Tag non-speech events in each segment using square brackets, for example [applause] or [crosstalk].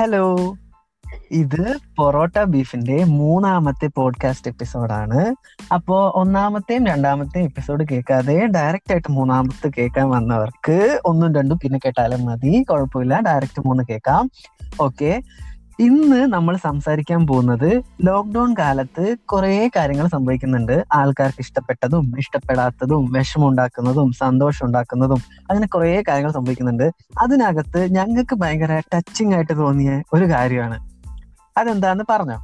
Hello. ഇത് പൊറോട്ട ബീഫിന്റെ മൂന്നാമത്തെ പോഡ്കാസ്റ്റ് എപ്പിസോഡാണ് അപ്പോ ഒന്നാമത്തെയും രണ്ടാമത്തെയും എപ്പിസോഡ് കേൾക്കാതെ ഡയറക്റ്റ് ആയിട്ട് മൂന്നാമത്തെ കേൾക്കാൻ വന്നവർക്ക് ഒന്നും രണ്ടും പിന്നെ കേട്ടാലും മതി. കുഴപ്പമില്ല. ഡയറക്റ്റ് മൂന്ന് കേൾക്കാം. ഓക്കെ ഇന്ന് നമ്മൾ സംസാരിക്കാൻ പോകുന്നത് ലോക്ക്ഡൌൺ കാലത്ത് കുറേ കാര്യങ്ങൾ സംഭവിക്കുന്നുണ്ട്. ആൾക്കാർക്ക് ഇഷ്ടപ്പെട്ടതും ഇഷ്ടപ്പെടാത്തതും വിഷമം ഉണ്ടാക്കുന്നതും സന്തോഷം ഉണ്ടാക്കുന്നതും അങ്ങനെ കുറേ കാര്യങ്ങൾ സംഭവിക്കുന്നുണ്ട്. അതിനകത്ത് ഞങ്ങൾക്ക് ഭയങ്കര ടച്ചിങ് ആയിട്ട് തോന്നിയ ഒരു കാര്യമാണ്. അതെന്താന്ന് പറഞ്ഞോ?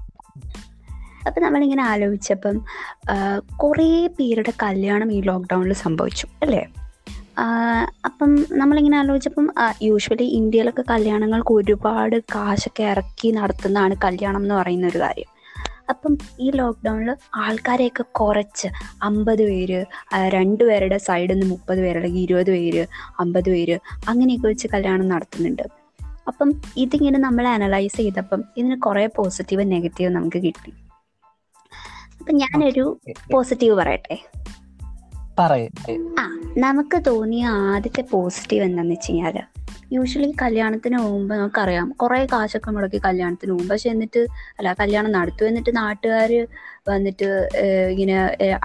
അപ്പം നമ്മളിങ്ങനെ ആലോചിച്ചപ്പം കുറേ പേരുടെ കല്യാണം ഈ ലോക്ക്ഡൗണിൽ സംഭവിച്ചു അല്ലേ? അപ്പം നമ്മളിങ്ങനെ ആലോചിച്ചപ്പം യൂഷ്വലി ഇന്ത്യയിലൊക്കെ കല്യാണങ്ങൾക്ക് ഒരുപാട് കാശൊക്കെ ഇറക്കി നടത്തുന്നതാണ് കല്യാണം എന്ന് പറയുന്ന ഒരു കാര്യം. അപ്പം ഈ ലോക്ക്ഡൗണിൽ ആൾക്കാരെയൊക്കെ കുറച്ച് അമ്പത് പേര് രണ്ട് പേരുടെ സൈഡിൽ നിന്ന് മുപ്പത് പേര് അല്ലെങ്കിൽ ഇരുപത് പേര് അമ്പത് പേര് അങ്ങനെയൊക്കെ വെച്ച് കല്യാണം നടത്തുന്നുണ്ട്. അപ്പം ഇതിങ്ങനെ നമ്മൾ അനലൈസ് ചെയ്തപ്പം ഇതിന് കുറേ പോസിറ്റീവ് നെഗറ്റീവ് നമുക്ക് കിട്ടി. അപ്പം ഞാനൊരു പോസിറ്റീവ് പറയട്ടെ? പറയേ. ആ നമുക്ക് തോന്നിയ ആദ്യത്തെ പോസിറ്റീവ് എന്താന്ന് വെച്ച് കഴിഞ്ഞാൽ യൂഷ്വലി കല്യാണത്തിന് മുമ്പ് നമുക്കറിയാം കുറേ കാശൊക്കെ മുടക്കി കല്യാണത്തിന് മുമ്പ് പക്ഷെ എന്നിട്ട് അല്ല കല്യാണം നടത്തു എന്നിട്ട് നാട്ടുകാര് വന്നിട്ട് ഇങ്ങനെ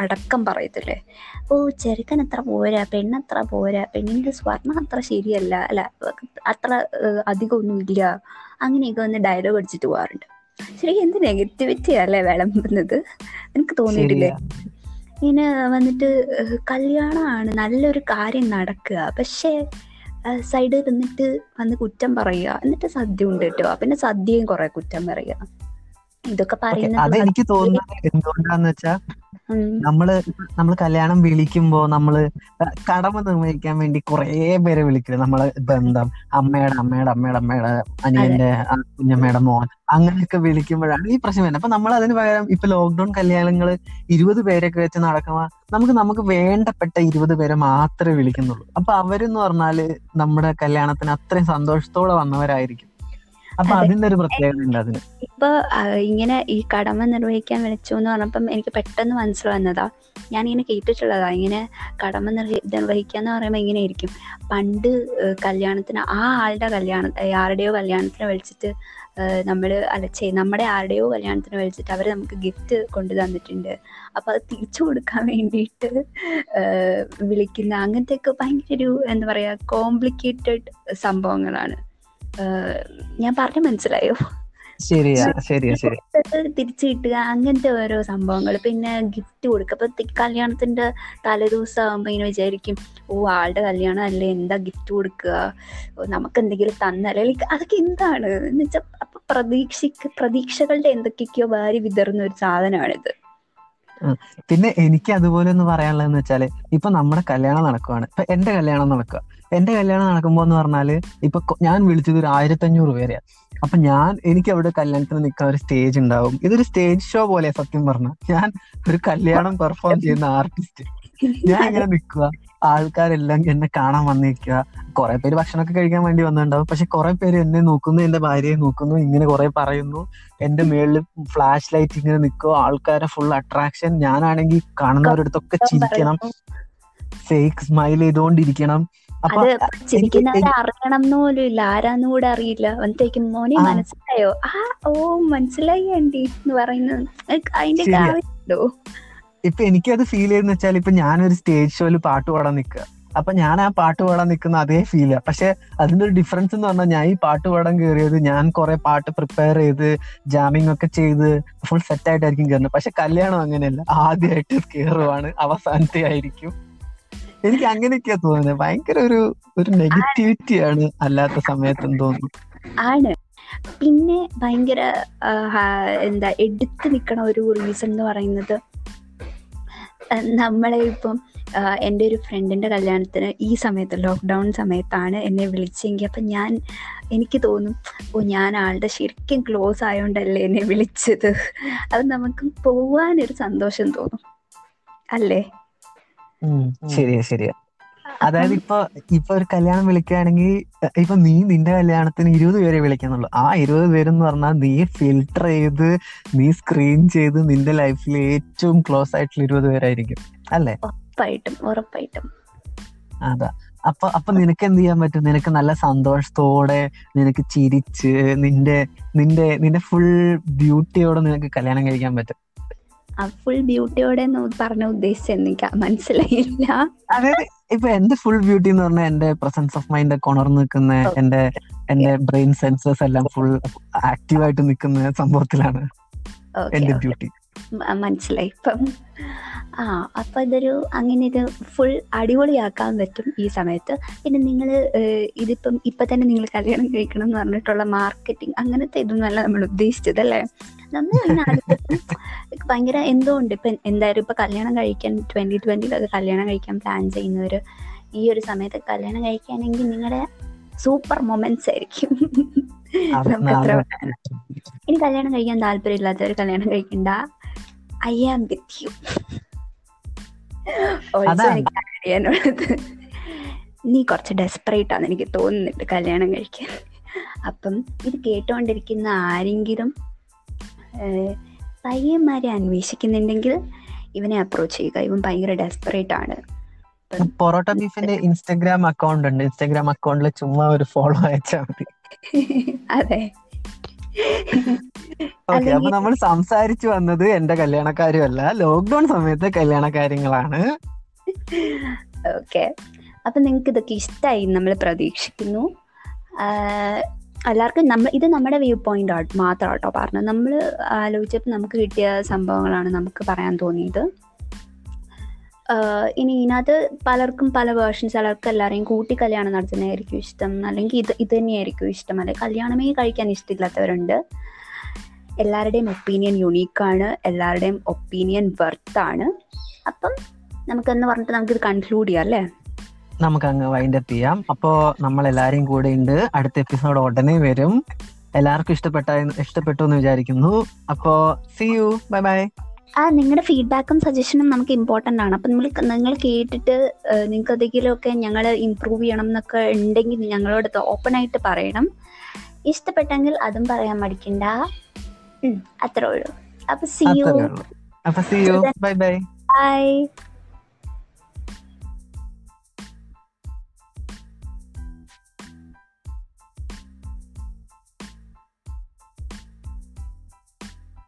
അടക്കം പറയത്തില്ലേ? ഓ ചെറുക്കൻ അത്ര പോരാ പെണ്ണത്ര പോരാ പെണ്ണിന്റെ സ്വർണം അത്ര ശരിയല്ല അല്ല അത്ര അധികം ഒന്നും ഇല്ല. അങ്ങനെയൊക്കെ വന്ന് ഡയലോഗ് അടിച്ചിട്ട് പോകാറുണ്ട് ശരിക്കും എന്ത് നെഗറ്റിവിറ്റി അല്ലേ വിളമ്പുന്നത്? എനിക്ക് തോന്നിയിട്ടില്ലേ? ഇങ്ങനെ വന്നിട്ട് കല്യാണമാണ് നല്ലൊരു കാര്യം നടക്കുക. പക്ഷേ സൈഡിൽ നിന്നിട്ട് വന്ന് കുറ്റം പറയുക. എന്നിട്ട് സദ്യ ഉണ്ട് കിട്ടുക പിന്നെ സദ്യയും കുറെ കുറ്റം പറയുക. ഇതൊക്കെ അത് പറയുന്നത് എനിക്ക് തോന്നുന്നത് എന്തുകൊണ്ടാന്ന് വെച്ചാ നമ്മൾ നമ്മൾ കല്യാണം വിളിക്കുമ്പോ നമ്മൾ കടമ നിർവഹിക്കാൻ വേണ്ടി കുറേ പേരെ വിളിക്കുന്നത് നമ്മളെ ബന്ധം അമ്മയുടെ അമ്മയുടെ അമ്മയുടെ അമ്മയുടെ അനിയന്റെ കുഞ്ഞമ്മയുടെ മോൻ അങ്ങനെയൊക്കെ വിളിക്കുമ്പോഴാണ് ഈ പ്രശ്നം വരുന്നത്. അപ്പൊ നമ്മൾ അതിന് പകരം ഇപ്പൊ ലോക്ക്ഡൌൺ കല്യാണങ്ങൾ ഇരുപത് പേരൊക്കെ വെച്ച് നടക്കുമ്പോ നമുക്ക് നമുക്ക് വേണ്ടപ്പെട്ട ഇരുപത് പേരെ മാത്രമേ വിളിക്കുന്നുള്ളൂ. അപ്പൊ അവരെന്ന് പറഞ്ഞാൽ നമ്മുടെ കല്യാണത്തിന് അത്രയും സന്തോഷത്തോടെ വന്നവരായിരിക്കും. അപ്പൊ അതെ. അതിന്റെ ഒരു പ്രത്യേകത ഉണ്ട് അതിന്. ഇപ്പൊ ഇങ്ങനെ ഈ കടമ നിർവഹിക്കാൻ വിളിച്ചു എന്ന് പറഞ്ഞപ്പം എനിക്ക് പെട്ടെന്ന് മനസ്സിലാവുന്നതാ ഇങ്ങനെ കേട്ടിട്ടുള്ളതാ. ഇങ്ങനെ കടമ നിർവഹി നിർവഹിക്കുക എന്ന് പറയുമ്പോൾ ഇങ്ങനെയായിരിക്കും പണ്ട് കല്യാണത്തിന് ആ ആളുടെ കല്യാണം ആരുടെയോ കല്യാണത്തിന് വിളിച്ചിട്ട് നമ്മൾ അല്ല നമ്മുടെ ആരുടെയോ കല്യാണത്തിന് വിളിച്ചിട്ട് അവർ നമുക്ക് ഗിഫ്റ്റ് കൊണ്ടു തന്നിട്ടുണ്ട്. അപ്പൊ അത് തിരിച്ചു കൊടുക്കാൻ വേണ്ടിയിട്ട് വിളിക്കുന്ന അങ്ങനത്തെ ഒക്കെ ഭയങ്കര ഒരു എന്താ പറയാ കോംപ്ലിക്കേറ്റഡ് സംഭവങ്ങളാണ്. ഞാൻ പറഞ്ഞു മനസ്സിലായോ? ശരിയാ ശരിയാ ശരി. കൊടുത്തത് തിരിച്ചു കിട്ടുക അങ്ങനത്തെ ഓരോ സംഭവങ്ങൾ പിന്നെ ഗിഫ്റ്റ് കൊടുക്കുക. അപ്പൊ കല്യാണത്തിന്റെ തലേദിവസം ആകുമ്പോ ഇങ്ങനെ വിചാരിക്കും ഓ ആളുടെ കല്യാണം അല്ലേ എന്താ ഗിഫ്റ്റ് കൊടുക്കുക? നമുക്ക് എന്തെങ്കിലും തന്നല്ലേ? ലൈക്ക് അതൊക്കെ എന്താണ്? എന്ന് വെച്ചാൽ അപ്പൊ പ്രതീക്ഷിക്ക പ്രതീക്ഷകളുടെ എന്തൊക്കെയൊക്കെയോ വാരി വിതറുന്ന ഒരു സാധനമാണിത്. പിന്നെ എനിക്ക് അതുപോലെ ഒന്ന് പറയാനുള്ളതെന്ന് വെച്ചാൽ ഇപ്പൊ നമ്മുടെ കല്യാണം നടക്കുവാണ്. ഇപ്പൊ എന്റെ കല്യാണം നടക്കുക എന്റെ കല്യാണം നടക്കുമ്പോ എന്ന് പറഞ്ഞാൽ ഇപ്പൊ ഞാൻ വിളിച്ചത് ഒരു ആയിരത്തി അഞ്ഞൂറ് പേരെയാ. അപ്പൊ ഞാൻ എനിക്ക് അവിടെ കല്യാണത്തിന് നിൽക്കാൻ ഒരു സ്റ്റേജ് ഉണ്ടാവും. ഇതൊരു സ്റ്റേജ് ഷോ പോലെ സത്യം പറഞ്ഞ. ഞാൻ ഒരു കല്യാണം പെർഫോം ചെയ്യുന്ന ആർട്ടിസ്റ്റ് ഞാൻ ഇങ്ങനെ നിൽക്കുക ആൾക്കാരെല്ലാം എന്നെ കാണാൻ വന്നിരിക്കുക കുറെ പേര് ഭക്ഷണമൊക്കെ കഴിക്കാൻ വേണ്ടി വന്നിട്ടുണ്ടാവും. പക്ഷെ കുറെ പേര് എന്നെ നോക്കുന്നു എന്റെ ഭാര്യയെ നോക്കുന്നു ഇങ്ങനെ കുറെ പറയുന്നു. എന്റെ മേളിൽ ഫ്ലാഷ് ലൈറ്റ് ഇങ്ങനെ നിൽക്കുക ആൾക്കാരെ ഫുൾ അട്രാക്ഷൻ ഞാനാണെങ്കിൽ കാണുന്നവരടുത്തൊക്കെ ചിരിക്കണം. ഫേക്ക് സ്മൈൽ ചെയ്തുകൊണ്ടിരിക്കണം അത് ചിരിക്കുന്നവരെ അറിയണം പോലും ഇല്ല. ആരാന്ന് കൂടെ അറിയില്ല. വന്നേക്കും മോനെ. മനസ്സിലായോ? ആ ഓ മനസ്സിലായി ആന്റി എന്ന് പറയുന്നത്. അതിന്റെ കാര്യമുണ്ടോ ഇപ്പൊ എനിക്കത് ഫീൽ ചെയ്യുന്ന വെച്ചാൽ ഇപ്പൊ ഞാനൊരു സ്റ്റേജ് ഷോയിൽ പാട്ട് പാടാൻ നിൽക്കുക അപ്പൊ ഞാൻ ആ പാട്ട് പാടാൻ നിൽക്കുന്ന അതേ ഫീൽ പക്ഷെ അതിന്റെ ഒരു ഡിഫറൻസ് എന്ന് പറഞ്ഞാൽ ഞാൻ ഈ പാട്ട് പാടാൻ കയറിയത് ഞാൻ കുറെ പാട്ട് പ്രിപ്പയർ ചെയ്ത് ജാമിങ് ഒക്കെ ചെയ്ത് ഫുൾ സെറ്റ് ആയിട്ടായിരിക്കും കയറുന്നത് പക്ഷെ കല്യാണം അങ്ങനെയല്ല. ആദ്യമായിട്ട് കയറുവാണ് അവസാനത്തെ ആയിരിക്കും. എനിക്ക് അങ്ങനെയൊക്കെയാ തോന്നുന്നത്. ഭയങ്കര ഒരു ഒരു നെഗറ്റിവിറ്റി ആണ് അല്ലാത്ത സമയത്ത് തോന്നുന്നു. ആണ്. പിന്നെ ഭയങ്കര എന്താ എടുത്തു നിൽക്കണ ഒരു റീസൺ എന്ന് പറയുന്നത് നമ്മളെ ഇപ്പം എന്റെ ഒരു ഫ്രണ്ടിന്റെ കല്യാണത്തിന് ഈ സമയത്ത് ലോക്ക്ഡൗൺ സമയത്താണ് എന്നെ വിളിച്ചെങ്കിൽ. അപ്പം ഞാൻ എനിക്ക് തോന്നും ഓ ഞാൻ ആളുടെ ശരിക്കും ക്ലോസ് ആയതുകൊണ്ടല്ലേ എന്നെ വിളിച്ചത്. അത് നമുക്ക് പോവാനൊരു സന്തോഷം തോന്നും. അല്ലേ? ശരിയാ ശരിയാ. അതായത് ഇപ്പൊ ഇപ്പൊ ഒരു കല്യാണം വിളിക്കുകയാണെങ്കിൽ ഇപ്പൊ നീ നിന്റെ കല്യാണത്തിന് ഇരുപത് പേരെ വിളിക്കുന്നുള്ളൂ. ആ ഇരുപത് പേരെന്ന് പറഞ്ഞാൽ നീ ഫിൽട്ടർ ചെയ്ത് നീ സ്ക്രീൻ ചെയ്ത് നിന്റെ ലൈഫിൽ ഏറ്റവും ക്ലോസ് ആയിട്ടുള്ള ഇരുപത് പേരായിരിക്കും. അല്ലേ? ഉറപ്പായിട്ടും ഉറപ്പായിട്ടും. അതാ. അപ്പൊ അപ്പൊ നിനക്ക് എന്ത് ചെയ്യാൻ പറ്റും? നിനക്ക് നല്ല സന്തോഷത്തോടെ നിനക്ക് ചിരിച്ച് നിന്റെ നിന്റെ നിന്റെ ഫുൾ ബ്യൂട്ടിയോടെ നിനക്ക് കല്യാണം കഴിക്കാൻ പറ്റും. ഫുൾ ബ്യൂട്ടിയോടെ പറഞ്ഞ ഉദ്ദേശിച്ചത് എനിക്ക് മനസ്സിലായില്ല. അതായത് ഇപ്പൊ എന്റെ ഫുൾ ബ്യൂട്ടി എന്ന് പറഞ്ഞാൽ എന്റെ പ്രസൻസ് ഓഫ് മൈൻഡ് ഉണർന്നു നിൽക്കുന്ന. എന്റെ എന്റെ ബ്രെയിൻ സെൻസേഴ്സ് എല്ലാം ഫുൾ ആക്റ്റീവ് ആയിട്ട് നിൽക്കുന്ന സംഭവത്തിലാണ് എന്റെ ബ്യൂട്ടി മനസ്സിലായി. ഇപ്പം ആ അപ്പം ഇതൊരു അങ്ങനെ ഇത് ഫുൾ അടിപൊളിയാക്കാൻ പറ്റും ഈ സമയത്ത്. പിന്നെ നിങ്ങൾ ഇതിപ്പം ഇപ്പം തന്നെ നിങ്ങൾ കല്യാണം കഴിക്കണം എന്ന് പറഞ്ഞിട്ടുള്ള മാർക്കറ്റിംഗ് അങ്ങനത്തെ ഇതൊന്നുമല്ല നമ്മൾ ഉദ്ദേശിച്ചത് അല്ലേ നമ്മൾ ഭയങ്കര എന്തുകൊണ്ട് ഇപ്പം എന്തായാലും ഇപ്പം കല്യാണം കഴിക്കാൻ ട്വന്റി ട്വന്റിയിലൊക്കെ കല്യാണം കഴിക്കാൻ പ്ലാൻ ചെയ്യുന്നവർ ഈ ഒരു സമയത്ത് കല്യാണം കഴിക്കുകയാണെങ്കിൽ നിങ്ങളുടെ സൂപ്പർ മൊമെന്റ്സ് ആയിരിക്കും. നമുക്ക് ഇനി കല്യാണം കഴിക്കാൻ താല്പര്യമില്ലാത്തവർ കല്യാണം കഴിക്കണ്ട. I am with you. എനിക്ക് അറിയാനുള്ളത് നീ കുറച്ച് ഡെസ്പറേറ്റ് ആണെന്ന് എനിക്ക് തോന്നുന്നുണ്ട് കല്യാണം കഴിക്കാൻ. അപ്പം ഇത് കേട്ടുകൊണ്ടിരിക്കുന്ന ആരെങ്കിലും പയ്യന്മാരെ അന്വേഷിക്കുന്നുണ്ടെങ്കിൽ ഇവനെ അപ്രോച്ച് ചെയ്യുക. ഇവൻ ഭയങ്കര ഡെസ്പറേറ്റ് ആണ്. പൊറോട്ട ബീഫിന്റെ ഇൻസ്റ്റാഗ്രാം അക്കൗണ്ട് ഉണ്ട്. ഇൻസ്റ്റാഗ്രാം അക്കൗണ്ടിൽ ചുമ്മാ ഒരു ഫോളോ അയച്ചാൽ മതി. [laughs] അതെ. ഓക്കെ അപ്പൊ നമ്മൾ സംസാരിച്ചു വന്നത് എന്റെ കല്യാണക്കാരുമല്ല. ലോക്ക്ഡൌൺ സമയത്തെ കല്യാണക്കാര്യങ്ങളാണ്. ഓക്കെ അപ്പൊ നിങ്ങൾക്ക് ഇതൊക്കെ ഇഷ്ടമായി നമ്മൾ പ്രതീക്ഷിക്കുന്നു. എല്ലാവർക്കും നമ്മൾ ഇത് നമ്മുടെ വ്യൂ പോയിന്റ് മാത്രം കേട്ടോ പറഞ്ഞു നമ്മൾ ആലോചിച്ചപ്പോൾ നമുക്ക് കിട്ടിയ സംഭവങ്ങളാണ് നമുക്ക് പറയാൻ തോന്നിയത്. ഇനി ഇതിനകത്ത് പലർക്കും പല വേർഷൻസ് പലർക്കും എല്ലാവരെയും കൂട്ടി കല്യാണം നടത്തുന്നതായിരിക്കും ഇഷ്ടം. അല്ലെങ്കിൽ ഇത് ഇത് തന്നെയായിരിക്കും ഇഷ്ടം. അല്ലെങ്കിൽ കല്യാണമേ കഴിക്കാൻ ഇഷ്ടമില്ലാത്തവരുണ്ട്. എല്ലാവരുടെയും ഒപ്പീനിയൻ യുണീക്കാണ് എല്ലാവരുടെയും ഒപ്പീനിയൻ ആണ്. അപ്പം നമുക്കെന്ന് പറഞ്ഞിട്ട് നമുക്കിത് കൺക്ലൂഡ് ചെയ്യാം അല്ലേ? നമുക്ക് അങ്ങ് വൈൻഡ് അപ്പ് ചെയ്യാം. അപ്പോ നമ്മൾ എല്ലാരും കൂടെ ഉണ്ട്. അടുത്ത എപ്പിസോഡ് ഉടനെ വരും. എല്ലാവർക്കും ഇഷ്ടപ്പെട്ട ഇഷ്ടപ്പെട്ടു എന്ന് വിചാരിക്കുന്നു. അപ്പോ സി യു ബൈ ബൈ ആ നിങ്ങളുടെ ഫീഡ്ബാക്കും സജഷനും നമുക്ക് ഇമ്പോർട്ടന്റ് ആണ്. അപ്പം നിങ്ങൾ നിങ്ങൾ കേട്ടിട്ട് നിങ്ങൾക്ക് എന്തെങ്കിലുമൊക്കെ ഞങ്ങൾ ഇമ്പ്രൂവ് ചെയ്യണം എന്നൊക്കെ ഉണ്ടെങ്കിൽ ഞങ്ങളോട് ഓപ്പൺ ആയിട്ട് പറയണം. ഇഷ്ടപ്പെട്ടെങ്കിൽ അതും പറയാൻ മടിക്കണ്ട. ഉം, അത്രേ ഉള്ളൂ അപ്പൊ സി യു അത്രേ ഉള്ളൂ അപ്പൊ see you bye bye bye